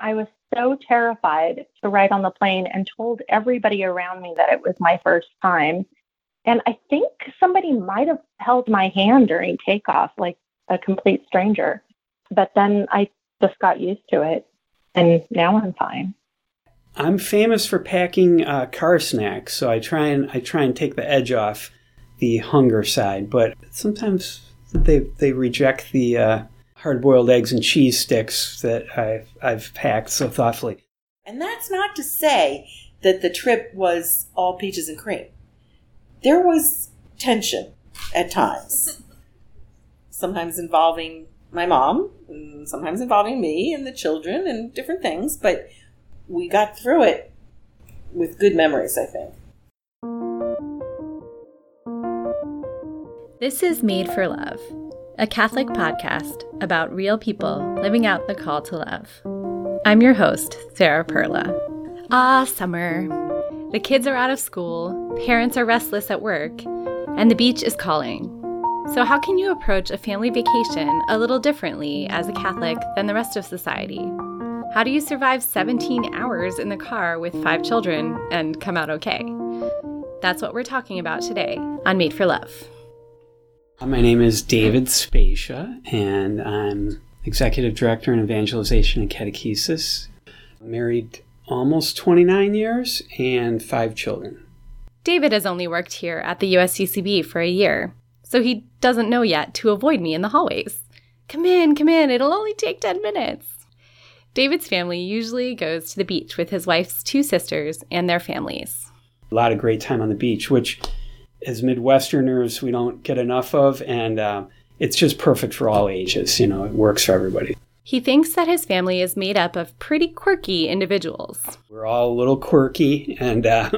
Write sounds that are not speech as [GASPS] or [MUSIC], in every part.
I was so terrified to ride on the plane and told everybody around me that it was my first time. And I think somebody might have held my hand during takeoff, like a complete stranger. But then I just got used to it, and now I'm fine. I'm famous for packing uh, car snacks, so I try and I try and take the edge off the hunger side. But sometimes they they reject the uh, hard boiled eggs and cheese sticks that I've I've packed so thoughtfully. And that's not to say that the trip was all peaches and cream. There was tension at times, sometimes involving my mom, and sometimes involving me and the children and different things, but we got through it with good memories, I think. This is Made for Love, a Catholic podcast about real people living out the call to love. I'm your host, Sarah Perla. Ah, summer. The kids are out of school, parents are restless at work, and the beach is calling. So, how can you approach a family vacation a little differently as a Catholic than the rest of society? How do you survive 17 hours in the car with five children and come out okay? That's what we're talking about today on Made for Love. My name is David Spesia, and I'm Executive Director in Evangelization and Catechesis. Married almost 29 years and five children. David has only worked here at the USCCB for a year, so he doesn't know yet to avoid me in the hallways. Come in, come in, it'll only take 10 minutes. David's family usually goes to the beach with his wife's two sisters and their families. A lot of great time on the beach, which as Midwesterners we don't get enough of, and uh, it's just perfect for all ages. You know, it works for everybody. He thinks that his family is made up of pretty quirky individuals. We're all a little quirky, and uh,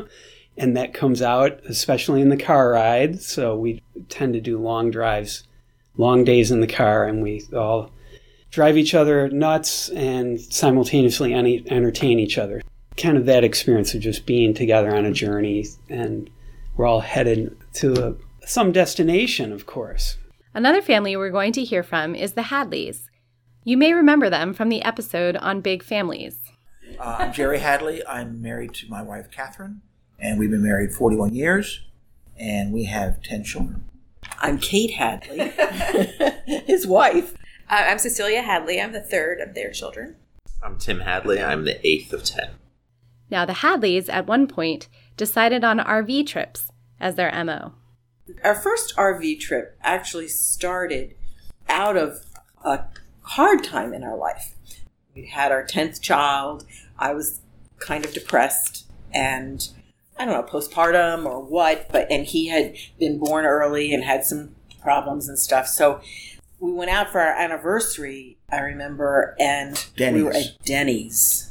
and that comes out especially in the car ride. So we tend to do long drives, long days in the car, and we all drive each other nuts and simultaneously entertain each other. Kind of that experience of just being together on a journey, and we're all headed to a, some destination, of course. Another family we're going to hear from is the Hadleys. You may remember them from the episode on big families. Uh, I'm Jerry Hadley. I'm married to my wife, Catherine, and we've been married 41 years, and we have 10 children. I'm Kate Hadley, [LAUGHS] his wife. Uh, I'm Cecilia Hadley. I'm the third of their children. I'm Tim Hadley. I'm the eighth of ten. Now, the Hadleys at one point decided on RV trips as their MO. Our first RV trip actually started out of a hard time in our life. We had our 10th child. I was kind of depressed and I don't know, postpartum or what, but and he had been born early and had some problems and stuff. So we went out for our anniversary, I remember, and Denny's. we were at Denny's.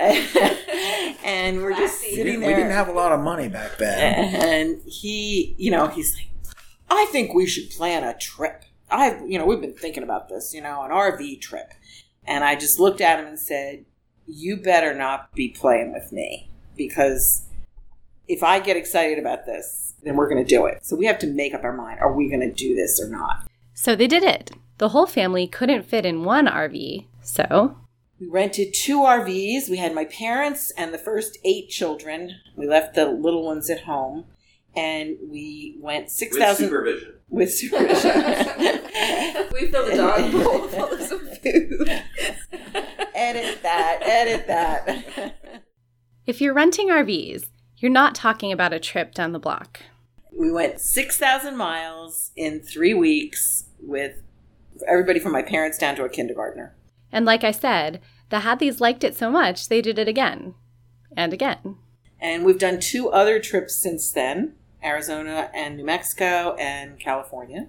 And, [LAUGHS] and we're just We sitting didn't, we didn't have a lot of money back then. and he, you know, he's like, I think we should plan a trip. I, you know, we've been thinking about this, you know, an RV trip. And I just looked at him and said, You better not be playing with me because if I get excited about this, then we're going to do it. So we have to make up our mind. Are we going to do this or not? So they did it. The whole family couldn't fit in one RV, so We rented two RVs. We had my parents and the first eight children. We left the little ones at home. And we went 6,000 supervision. with supervision. [LAUGHS] We filled the dog [LAUGHS] bowl full of some food. [LAUGHS] edit that, edit that. if you're renting RVs, you're not talking about a trip down the block. we went 6,000 miles in three weeks with everybody from my parents down to a kindergartner. And like I said, the Hadleys liked it so much they did it again and again. And we've done two other trips since then Arizona and New Mexico and California.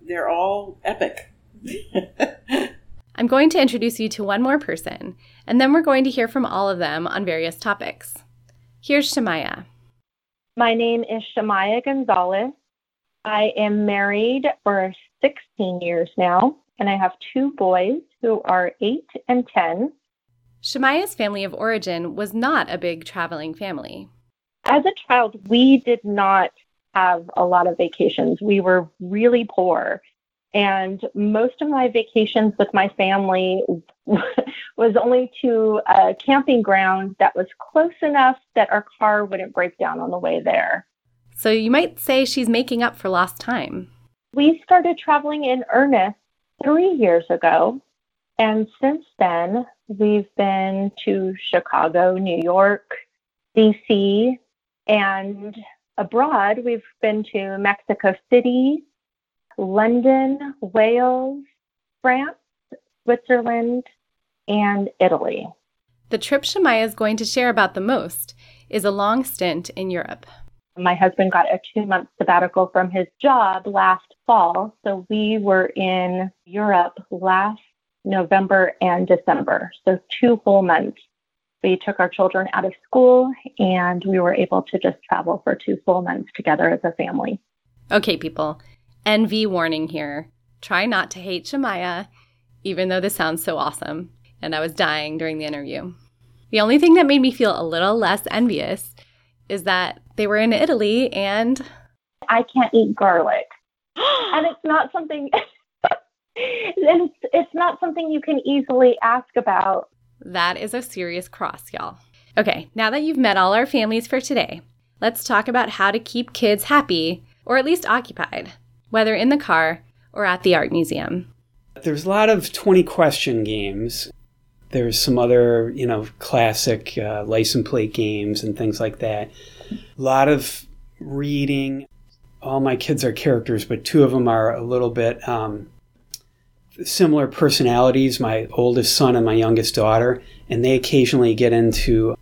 They're all epic. [LAUGHS] I'm going to introduce you to one more person, and then we're going to hear from all of them on various topics. Here's Shamaya. My name is Shamaya Gonzalez. I am married for 16 years now, and I have two boys who are 8 and 10. Shemaya's family of origin was not a big traveling family. As a child, we did not have a lot of vacations. We were really poor. And most of my vacations with my family [LAUGHS] was only to a camping ground that was close enough that our car wouldn't break down on the way there. So you might say she's making up for lost time. We started traveling in earnest three years ago. And since then, we've been to Chicago, New York, DC, and abroad, we've been to Mexico City, London, Wales, France, Switzerland, and Italy. The trip Shemaya is going to share about the most is a long stint in Europe. My husband got a two month sabbatical from his job last fall. So we were in Europe last November and December. So two whole months. We took our children out of school and we were able to just travel for two full months together as a family. Okay, people. NV warning here. Try not to hate Shemaya, even though this sounds so awesome. And I was dying during the interview. The only thing that made me feel a little less envious is that they were in Italy and. I can't eat garlic. [GASPS] and it's not something. [LAUGHS] and it's, it's not something you can easily ask about that is a serious cross, y'all. Okay, now that you've met all our families for today, let's talk about how to keep kids happy, or at least occupied, whether in the car or at the art museum. There's a lot of 20 question games. There's some other, you know, classic uh, license plate games and things like that. A lot of reading. All my kids are characters, but two of them are a little bit um, similar personalities, my oldest son and my youngest daughter, and they occasionally get into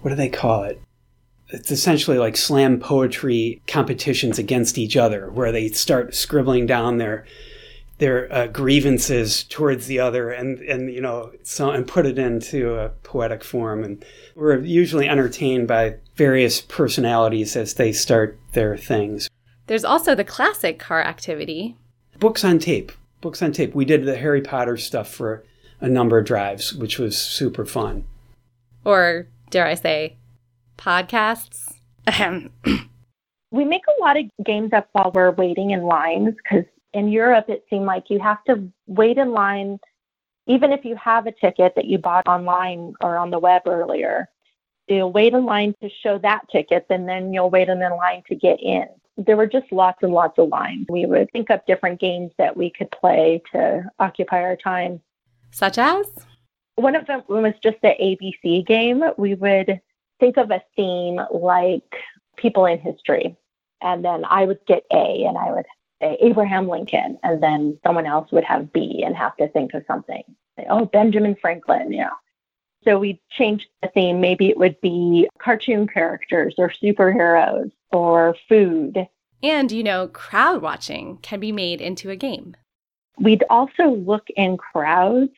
what do they call it? It's essentially like slam poetry competitions against each other, where they start scribbling down their their uh, grievances towards the other, and and you know, so and put it into a poetic form. And we're usually entertained by various personalities as they start their things. There's also the classic car activity. Books on tape books on tape. We did the Harry Potter stuff for a number of drives, which was super fun. Or dare I say, podcasts. [CLEARS THROAT] we make a lot of games up while we're waiting in lines because in Europe it seemed like you have to wait in line even if you have a ticket that you bought online or on the web earlier. You'll wait in line to show that ticket, and then you'll wait in line to get in there were just lots and lots of lines. We would think up different games that we could play to occupy our time. Such as? One of them was just the ABC game. We would think of a theme like people in history. And then I would get A and I would say Abraham Lincoln. And then someone else would have B and have to think of something. Say, oh, Benjamin Franklin, you know. So we changed the theme. Maybe it would be cartoon characters or superheroes or food. And, you know, crowd watching can be made into a game. We'd also look in crowds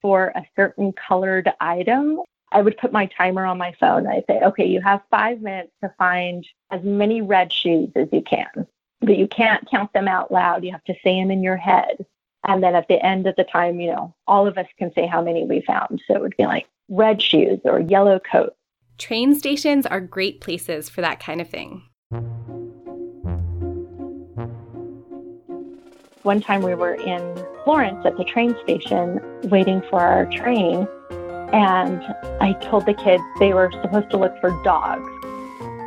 for a certain colored item. I would put my timer on my phone. I'd say, okay, you have five minutes to find as many red shoes as you can, but you can't count them out loud. You have to say them in your head. And then at the end of the time, you know, all of us can say how many we found. So it would be like red shoes or yellow coat. Train stations are great places for that kind of thing. One time we were in Florence at the train station waiting for our train, and I told the kids they were supposed to look for dogs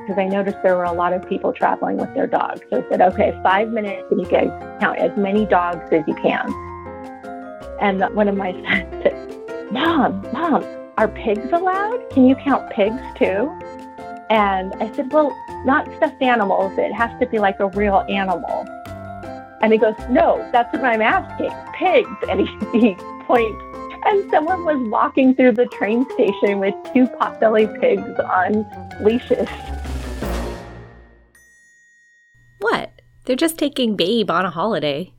because I noticed there were a lot of people traveling with their dogs. So I said, okay, five minutes and you guys count as many dogs as you can. And one of my [LAUGHS] sons said, Mom, Mom, are pigs allowed? Can you count pigs too? And I said, Well, not stuffed animals. It has to be like a real animal. And he goes, No, that's what I'm asking. Pigs. And he, [LAUGHS] he points. And someone was walking through the train station with two potbelly pigs on leashes. What? They're just taking Babe on a holiday.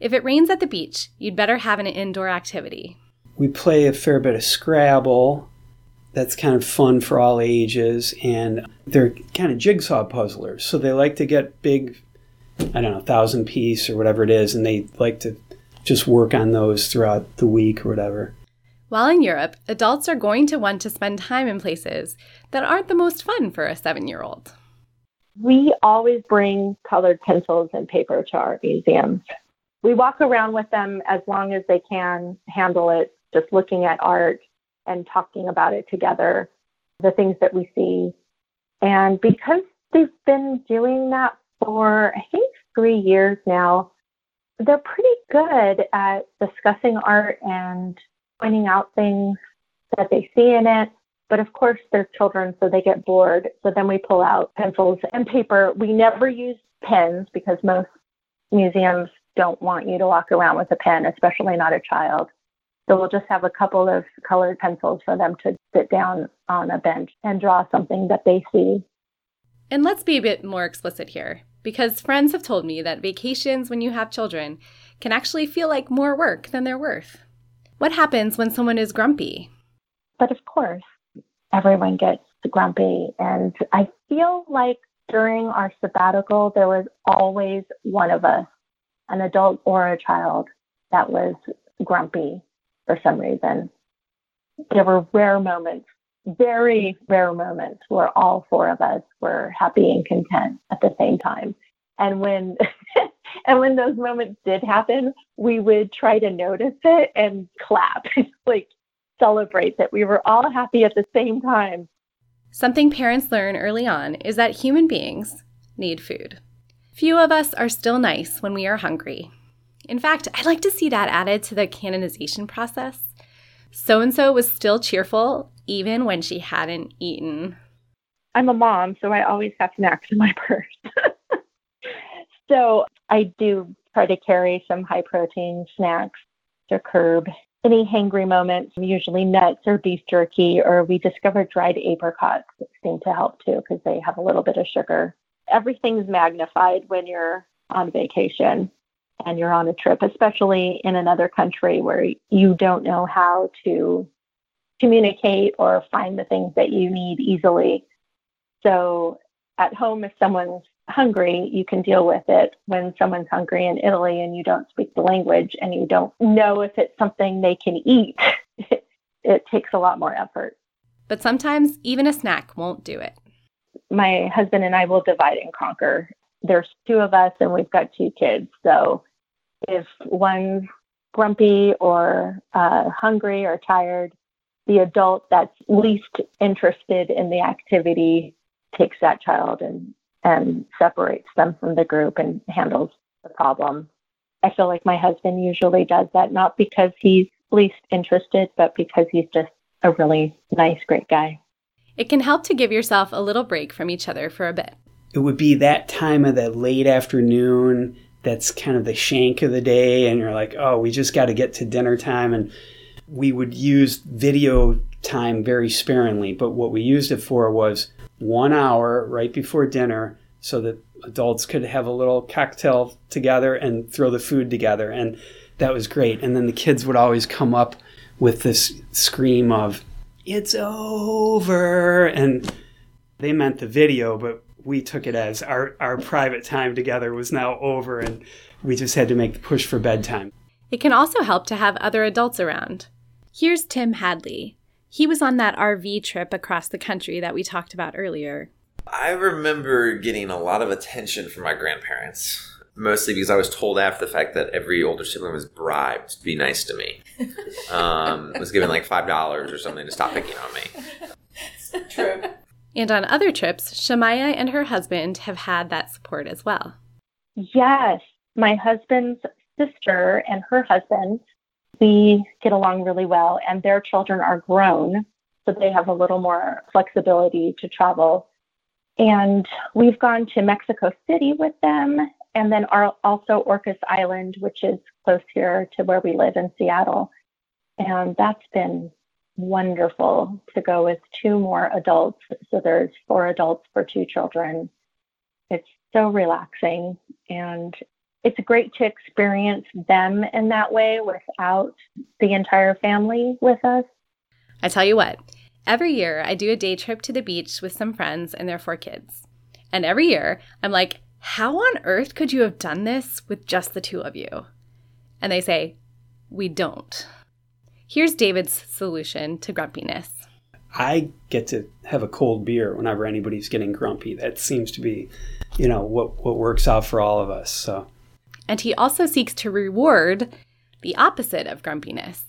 If it rains at the beach, you'd better have an indoor activity. We play a fair bit of Scrabble. That's kind of fun for all ages. And they're kind of jigsaw puzzlers. So they like to get big I don't know, thousand piece or whatever it is, and they like to just work on those throughout the week or whatever. While in Europe, adults are going to want to spend time in places that aren't the most fun for a seven year old. We always bring colored pencils and paper to our museums. we walk around with them as long as they can handle it, just looking at art and talking about it together, the things that we see. And because they've been doing that for, I think, three years now, they're pretty good at discussing art and pointing out things that they see in it. But of course, they're children, so they get bored. So then we pull out pencils and paper. We never use pens because most museums don't want you to walk around with a pen, especially not a child. So we'll just have a couple of colored pencils for them to sit down on a bench and draw something that they see. And let's be a bit more explicit here, because friends have told me that vacations when you have children can actually feel like more work than they're worth. What happens when someone is grumpy? But of course, everyone gets grumpy. And I feel like during our sabbatical, there was always one of us, an adult or a child, that was grumpy for some reason. There were rare moments, very rare moments, where all four of us were happy and content at the same time. And when [LAUGHS] and when those moments did happen, we would try to notice it and clap, [LAUGHS] like celebrate that we were all happy at the same time. Something parents learn early on is that human beings need food. Few of us are still nice when we are hungry. In fact, I'd like to see that added to the canonization process. So and so was still cheerful even when she hadn't eaten. I'm a mom, so I always have snacks in my [LAUGHS] purse. so I do try to carry some high protein snacks to curb any hangry moments, usually nuts or beef jerky, or we discovered dried apricots seem to help too because they have a little bit of sugar. Everything's magnified when you're on vacation and you're on a trip, especially in another country where you don't know how to communicate or find the things that you need easily. So at home, if someone's hungry, you can deal with it. When someone's hungry in Italy and you don't speak the language and you don't know if it's something they can eat, [LAUGHS] it, takes a lot more effort. But sometimes even a snack won't do it. My husband and I will divide and conquer. There's two of us and we've got two kids. So if one's grumpy or uh, hungry or tired, the adult that's least interested in the activity takes that child and and separates them from the group and handles the problem. I feel like my husband usually does that, not because he's least interested, but because he's just a really nice, great guy. It can help to give yourself a little break from each other for a bit. It would be that time of the late afternoon that's kind of the shank of the day, and you're like, oh, we just got to get to dinner time. And we would use video time very sparingly, but what we used it for was one hour right before dinner so that adults could have a little cocktail together and throw the food together. And that was great. And then the kids would always come up with this scream of, It's over. And they meant the video, but we took it as our, our private time together was now over and we just had to make the push for bedtime. It can also help to have other adults around. Here's Tim Hadley, he was on that RV trip across the country that we talked about earlier. I remember getting a lot of attention from my grandparents, mostly because I was told after the fact that every older sibling was bribed to be nice to me. [LAUGHS] Um, was given like five dollars or something to stop picking on me. True. And on other trips, Shamaya and her husband have had that support as well. Yes, my husband's sister and her husband we get along really well, and their children are grown, so they have a little more flexibility to travel. And we've gone to Mexico City with them, and then our, also Orcas Island, which is close here to where we live in Seattle. And that's been wonderful to go with two more adults. So there's four adults for two children. It's so relaxing and it's great to experience them in that way without the entire family with us. I tell you what, every year I do a day trip to the beach with some friends and their four kids. And every year I'm like, how on earth could you have done this with just the two of you? And they say, we don't. Here's David's solution to grumpiness. I get to have a cold beer whenever anybody's getting grumpy. That seems to be, you know, what what works out for all of us. So And he also seeks to reward the opposite of grumpiness.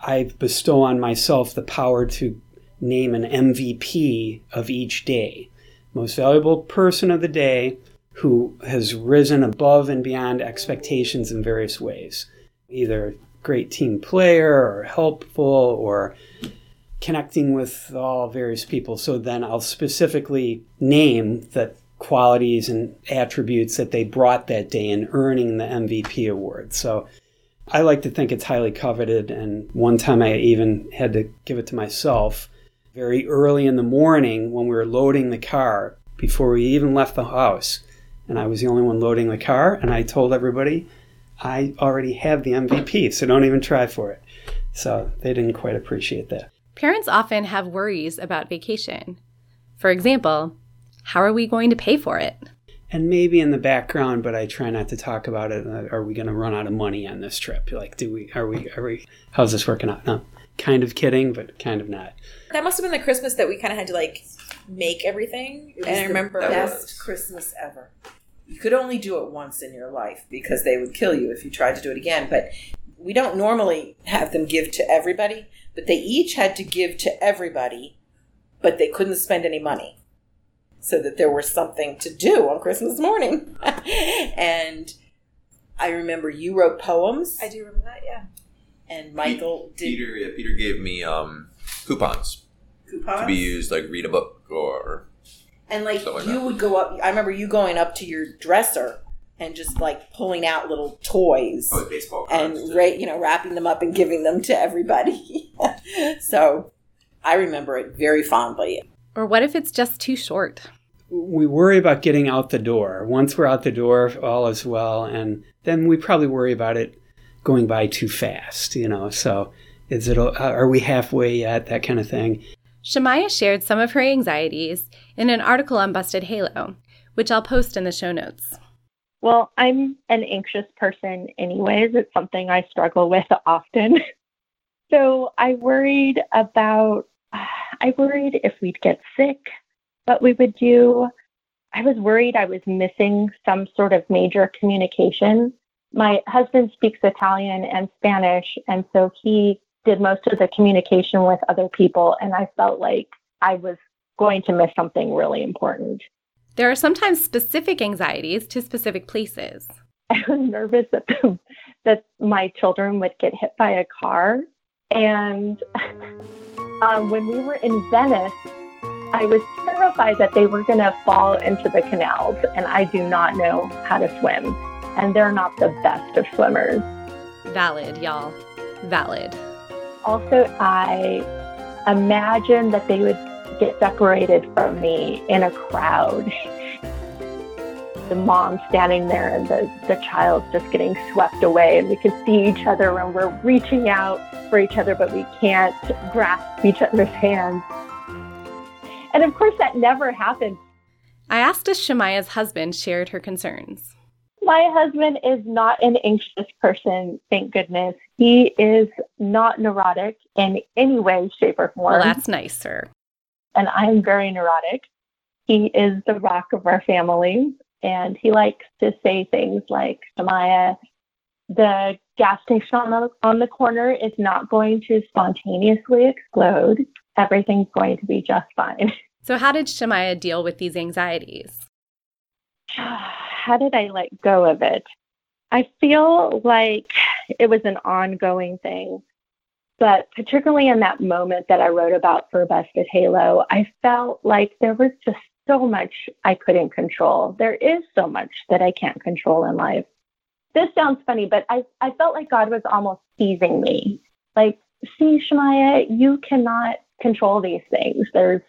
I bestow on myself the power to name an MVP of each day. Most valuable person of the day who has risen above and beyond expectations in various ways. Either great team player or helpful or connecting with all various people. So then I'll specifically name the qualities and attributes that they brought that day in earning the MVP award. So I like to think it's highly coveted. And one time I even had to give it to myself very early in the morning when we were loading the car before we even left the house. And I was the only one loading the car. And I told everybody, I already have the MVP, so don't even try for it. So they didn't quite appreciate that. Parents often have worries about vacation. For example, how are we going to pay for it? And maybe in the background, but I try not to talk about it. Uh, are we going to run out of money on this trip? Like, do we? Are we? Are we? How's this working out? No, kind of kidding, but kind of not. That must have been the Christmas that we kind of had to like make everything. It was And I the remember best Christmas ever. You could only do it once in your life because they would kill you if you tried to do it again. But we don't normally have them give to everybody, but they each had to give to everybody, but they couldn't spend any money. So that there was something to do on Christmas morning. [LAUGHS] and I remember you wrote poems I do remember that. Yeah. and Michael did Peter, yeah, Peter gave me um, coupons coupons. to be used, like read a book or And like like you that. would go up. I remember you going up to your dresser and just like pulling out little toys oh, baseball and ra- you know wrapping them up and giving them to everybody. [LAUGHS] so I remember it very fondly. Or what if it's just too short? We worry about getting out the door. Once we're out the door, all is well, and then we probably worry about it going by too fast. You know, so is it? Uh, are we halfway yet? That kind of thing. Shemaya shared some of her anxieties in an article on Busted Halo, which I'll post in the show notes. Well, I'm an anxious person, anyways. It's something I struggle with [LAUGHS] often. so I worried about, uh, I worried if we'd get sick, what we would do. I was worried I was missing some sort of major communication. My husband speaks Italian and Spanish, and so he did most of the communication with other people, and I felt like I was going to miss something really important. There are sometimes specific anxieties to specific places. [LAUGHS] I was nervous that that my children would get hit by a car. And [LAUGHS] um, when we were in Venice, I was terrified that they were going to fall into the canals, and I do not know how to swim, and they're not the best of swimmers. Valid, y'all. Valid. Also, I imagined that they would get separated from me in a crowd. The mom standing there and the, the child just getting swept away, and we can see each other and we're reaching out for each other, but we can't grasp each other's hands. And of course, that never happened. I asked if Shemaya's husband shared her concerns. My husband is not an anxious person, thank goodness. He is not neurotic in any way, shape, or form. Well, that's nice, sir. and I'm very neurotic. He is the rock of our family, and he likes to say things like, Shamaya, the gas station on the, on the corner is not going to spontaneously explode. Everything's going to be just fine. [LAUGHS] So, how did Shemaya deal with these anxieties? [SIGHS] How did I let go of it? I feel like it was an ongoing thing. But particularly in that moment that I wrote about for Busted Halo, I felt like there was just so much I couldn't control. There is so much that I can't control in life. This sounds funny, but I, I felt like God was almost teasing me. Like, see, Shemaya, you cannot control these things. There's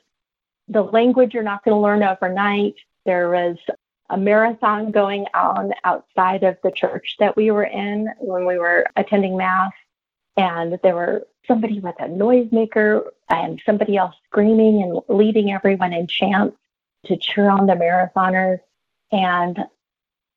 the language you're not going to learn overnight. There was a marathon going on outside of the church that we were in when we were attending Mass and there were somebody with a noisemaker and somebody else screaming and leading everyone in chants to cheer on the marathoners. And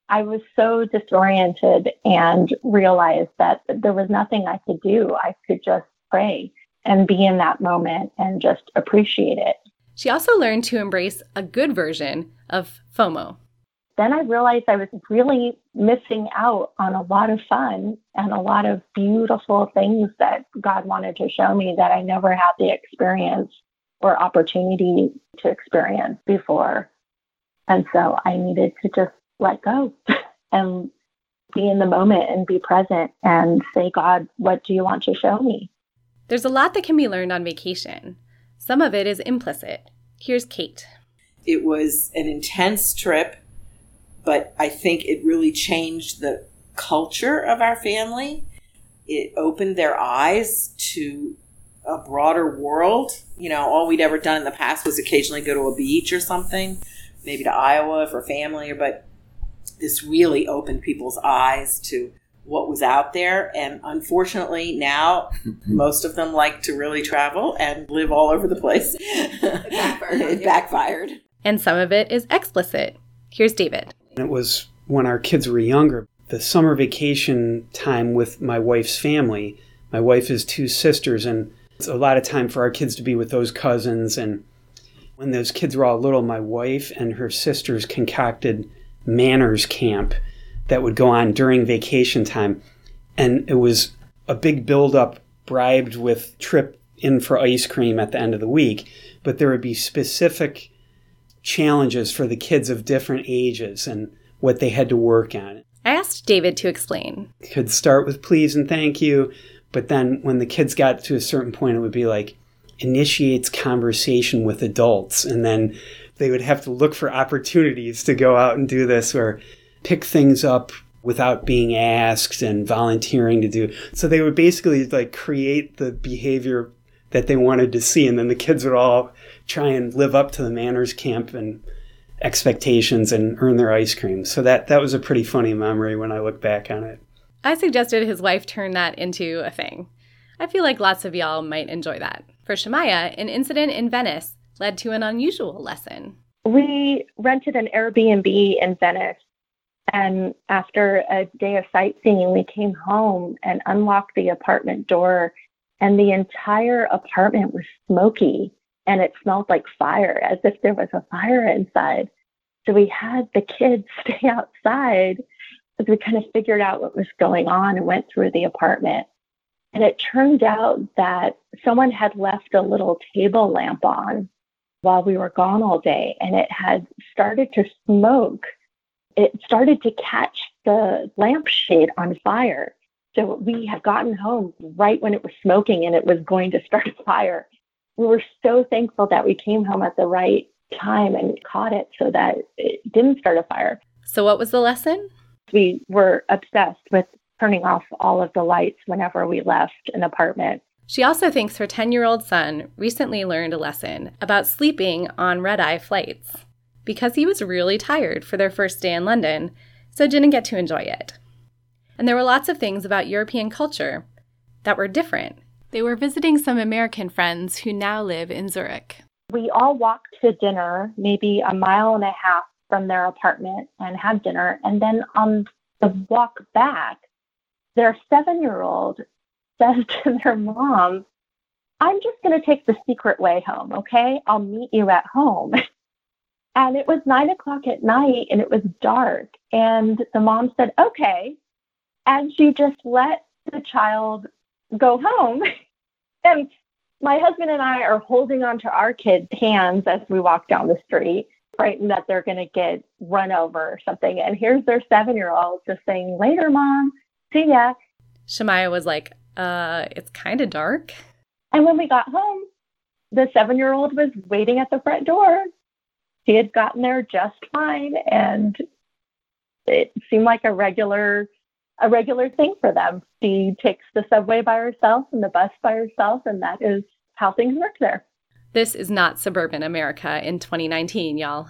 I was so disoriented and realized that there was nothing I could do. I could just pray and be in that moment and just appreciate it. She also learned to embrace a good version of FOMO. then I realized I was really missing out on a lot of fun and a lot of beautiful things that God wanted to show me that I never had the experience or opportunity to experience before. And so I needed to just let go [LAUGHS] and be in the moment and be present and say, God, what do you want to show me? There's a lot that can be learned on vacation. Some of it is implicit. Here's Kate. It was an intense trip, but I think it really changed the culture of our family. It opened their eyes to a broader world. You know, all we'd ever done in the past was occasionally go to a beach or something, maybe to Iowa for family, but this really opened people's eyes to what was out there. And unfortunately, now [LAUGHS] most of them like to really travel and live all over the place. It backfired. [LAUGHS] it backfired. And some of it is explicit. Here's David. And it was when our kids were younger, the summer vacation time with my wife's family. My wife has two sisters, and it's a lot of time for our kids to be with those cousins. And when those kids were all little, my wife and her sisters concocted manners camp that would go on during vacation time. And it was a big build-up, bribed with trip in for ice cream at the end of the week. But there would be specific challenges for the kids of different ages and what they had to work on. I asked David to explain. Could start with please and thank you, but then when the kids got to a certain point, it would be like initiates conversation with adults. And then they would have to look for opportunities to go out and do this or pick things up without being asked and volunteering to do. So they would basically like create the behavior that they wanted to see. And then the kids would all try and live up to the manners camp and expectations and earn their ice cream. So that, that was a pretty funny memory when I look back on it. I suggested his wife turn that into a thing. I feel like lots of y'all might enjoy that. For Shemaya, an incident in Venice led to an unusual lesson. We rented an Airbnb in Venice. And after a day of sightseeing, we came home and unlocked the apartment door, and the entire apartment was smoky and it smelled like fire, as if there was a fire inside. So we had the kids [LAUGHS] stay outside we kind of figured out what was going on and went through the apartment. And it turned out that someone had left a little table lamp on while we were gone all day, and it had started to smoke. It started to catch the lampshade on fire. So we had gotten home right when it was smoking and it was going to start a fire. We were so thankful that we came home at the right time and caught it so that it didn't start a fire. So, what was the lesson? We were obsessed with turning off all of the lights whenever we left an apartment. She also thinks her 10 year old son recently learned a lesson about sleeping on red eye flights because he was really tired for their first day in London, so didn't get to enjoy it. And there were lots of things about European culture that were different. They were visiting some American friends who now live in Zurich. We all walked to dinner, maybe a mile and a half from their apartment, and had dinner. And then on the walk back, their seven year old says [LAUGHS] to their mom, I'm just going to take the secret way home, okay? I'll meet you at home. [LAUGHS] And it was nine o'clock at night and it was dark. And the mom said, okay. And she just let the child go home. [LAUGHS] and my husband and I are holding onto our kids' hands as we walk down the street, frightened that they're going to get run over or something. And here's their seven year old just saying, later, mom, see ya. Shemaya was like, uh, it's kind of dark. And when we got home, the seven year old was waiting at the front door. She had gotten there just fine and it seemed like a regular a regular thing for them. She takes the subway by herself and the bus by herself and that is how things work there. This is not suburban America in 2019, y'all.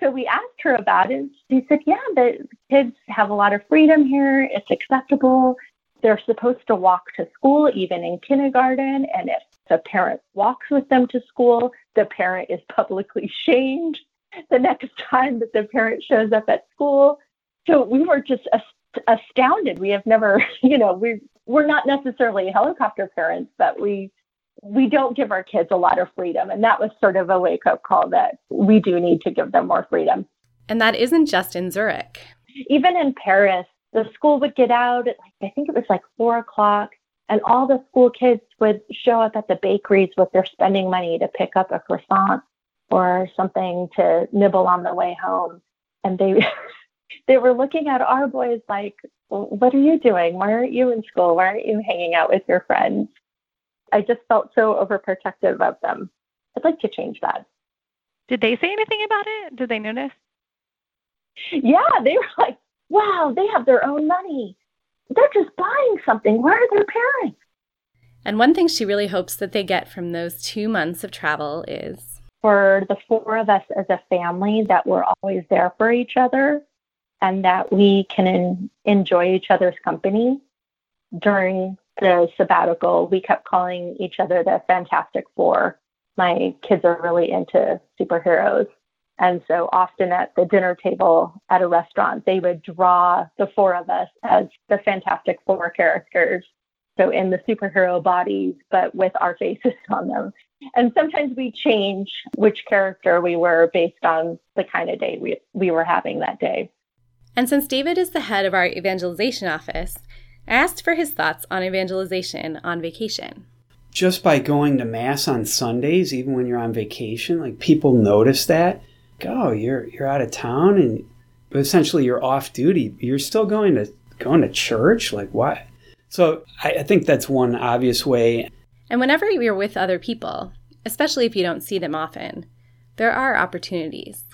So we asked her about it. She said, Yeah, the kids have a lot of freedom here. It's acceptable. They're supposed to walk to school even in kindergarten. And if the parent walks with them to school, the parent is publicly [LAUGHS] shamed the next time that the parent shows up at school. So we were just astounded. We have never, [LAUGHS] you know, we we're not necessarily helicopter parents, but we we don't give our kids a lot of freedom. And that was sort of a wake up call that we do need to give them more freedom. And that isn't just in Zurich. Even in Paris, the school would get out at like, I think it was like four o'clock, and all the school kids would show up at the bakeries with their spending money to pick up a croissant or something to nibble on the way home. And they [LAUGHS] they were looking at our boys like, what are you doing? Why aren't you in school? Why aren't you hanging out with your friends? I just felt so overprotective of them. I'd like to change that. Did they say anything about it? Did they notice? Yeah, they were like, wow, they have their own money. They're just buying something. Where are their parents? And one thing she really hopes that they get from those two months of travel is for the four of us as a family that we're always there for each other and that we can en- enjoy each other's company during the sabbatical. We kept calling each other the Fantastic Four. My kids are really into superheroes. And so often at the dinner table at a restaurant, they would draw the four of us as the Fantastic Four characters. So in the superhero bodies, but with our faces [LAUGHS] on them. And sometimes we change which character we were based on the kind of day we, we were having that day. And since David is the head of our evangelization office, I asked for his thoughts on evangelization on vacation. Just by going to mass on Sundays, even when you're on vacation, like people notice that. Oh, you're you're out of town and essentially you're off duty. You're still going to going to church? Like what? So I, I think that's one obvious way. And whenever you're with other people, especially if you don't see them often, there are opportunities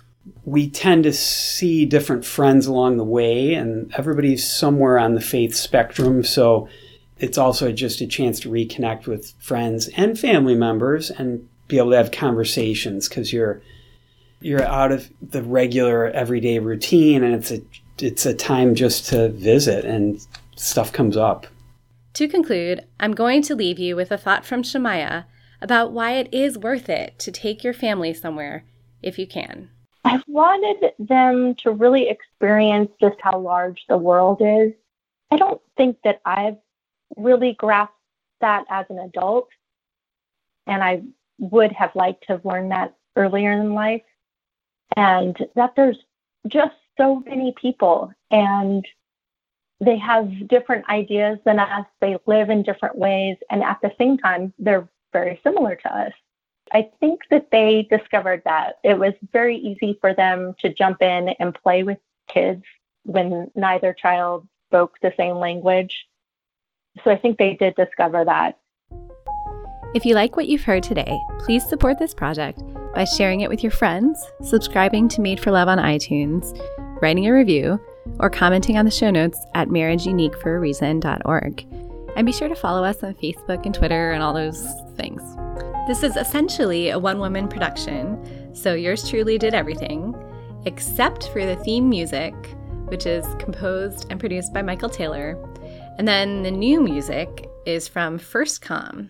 we tend to see different friends along the way, and everybody's somewhere on the faith spectrum. So it's also just a chance to reconnect with friends and family members and be able to have conversations because you're you're out of the regular everyday routine, and it's a it's a time just to visit and stuff comes up. To conclude, I'm going to leave you with a thought from Shemaya about why it is worth it to take your family somewhere if you can. I wanted them to really experience just how large the world is. I don't think that I've really grasped that as an adult, and I would have liked to have learned that earlier in life, and that there's just so many people and they have different ideas than us. They live in different ways, and at the same time, they're very similar to us. I think that they discovered that it was very easy for them to jump in and play with kids when neither child spoke the same language. So I think they did discover that. If you like what you've heard today, please support this project by sharing it with your friends, subscribing to Made for Love on iTunes, writing a review, or commenting on the show notes at marriageuniqueforareason.org. And be sure to follow us on Facebook and Twitter and all those things. This is essentially a one woman production, so yours truly did everything, except for the theme music, which is composed and produced by Michael Taylor. And then the new music is from First Com,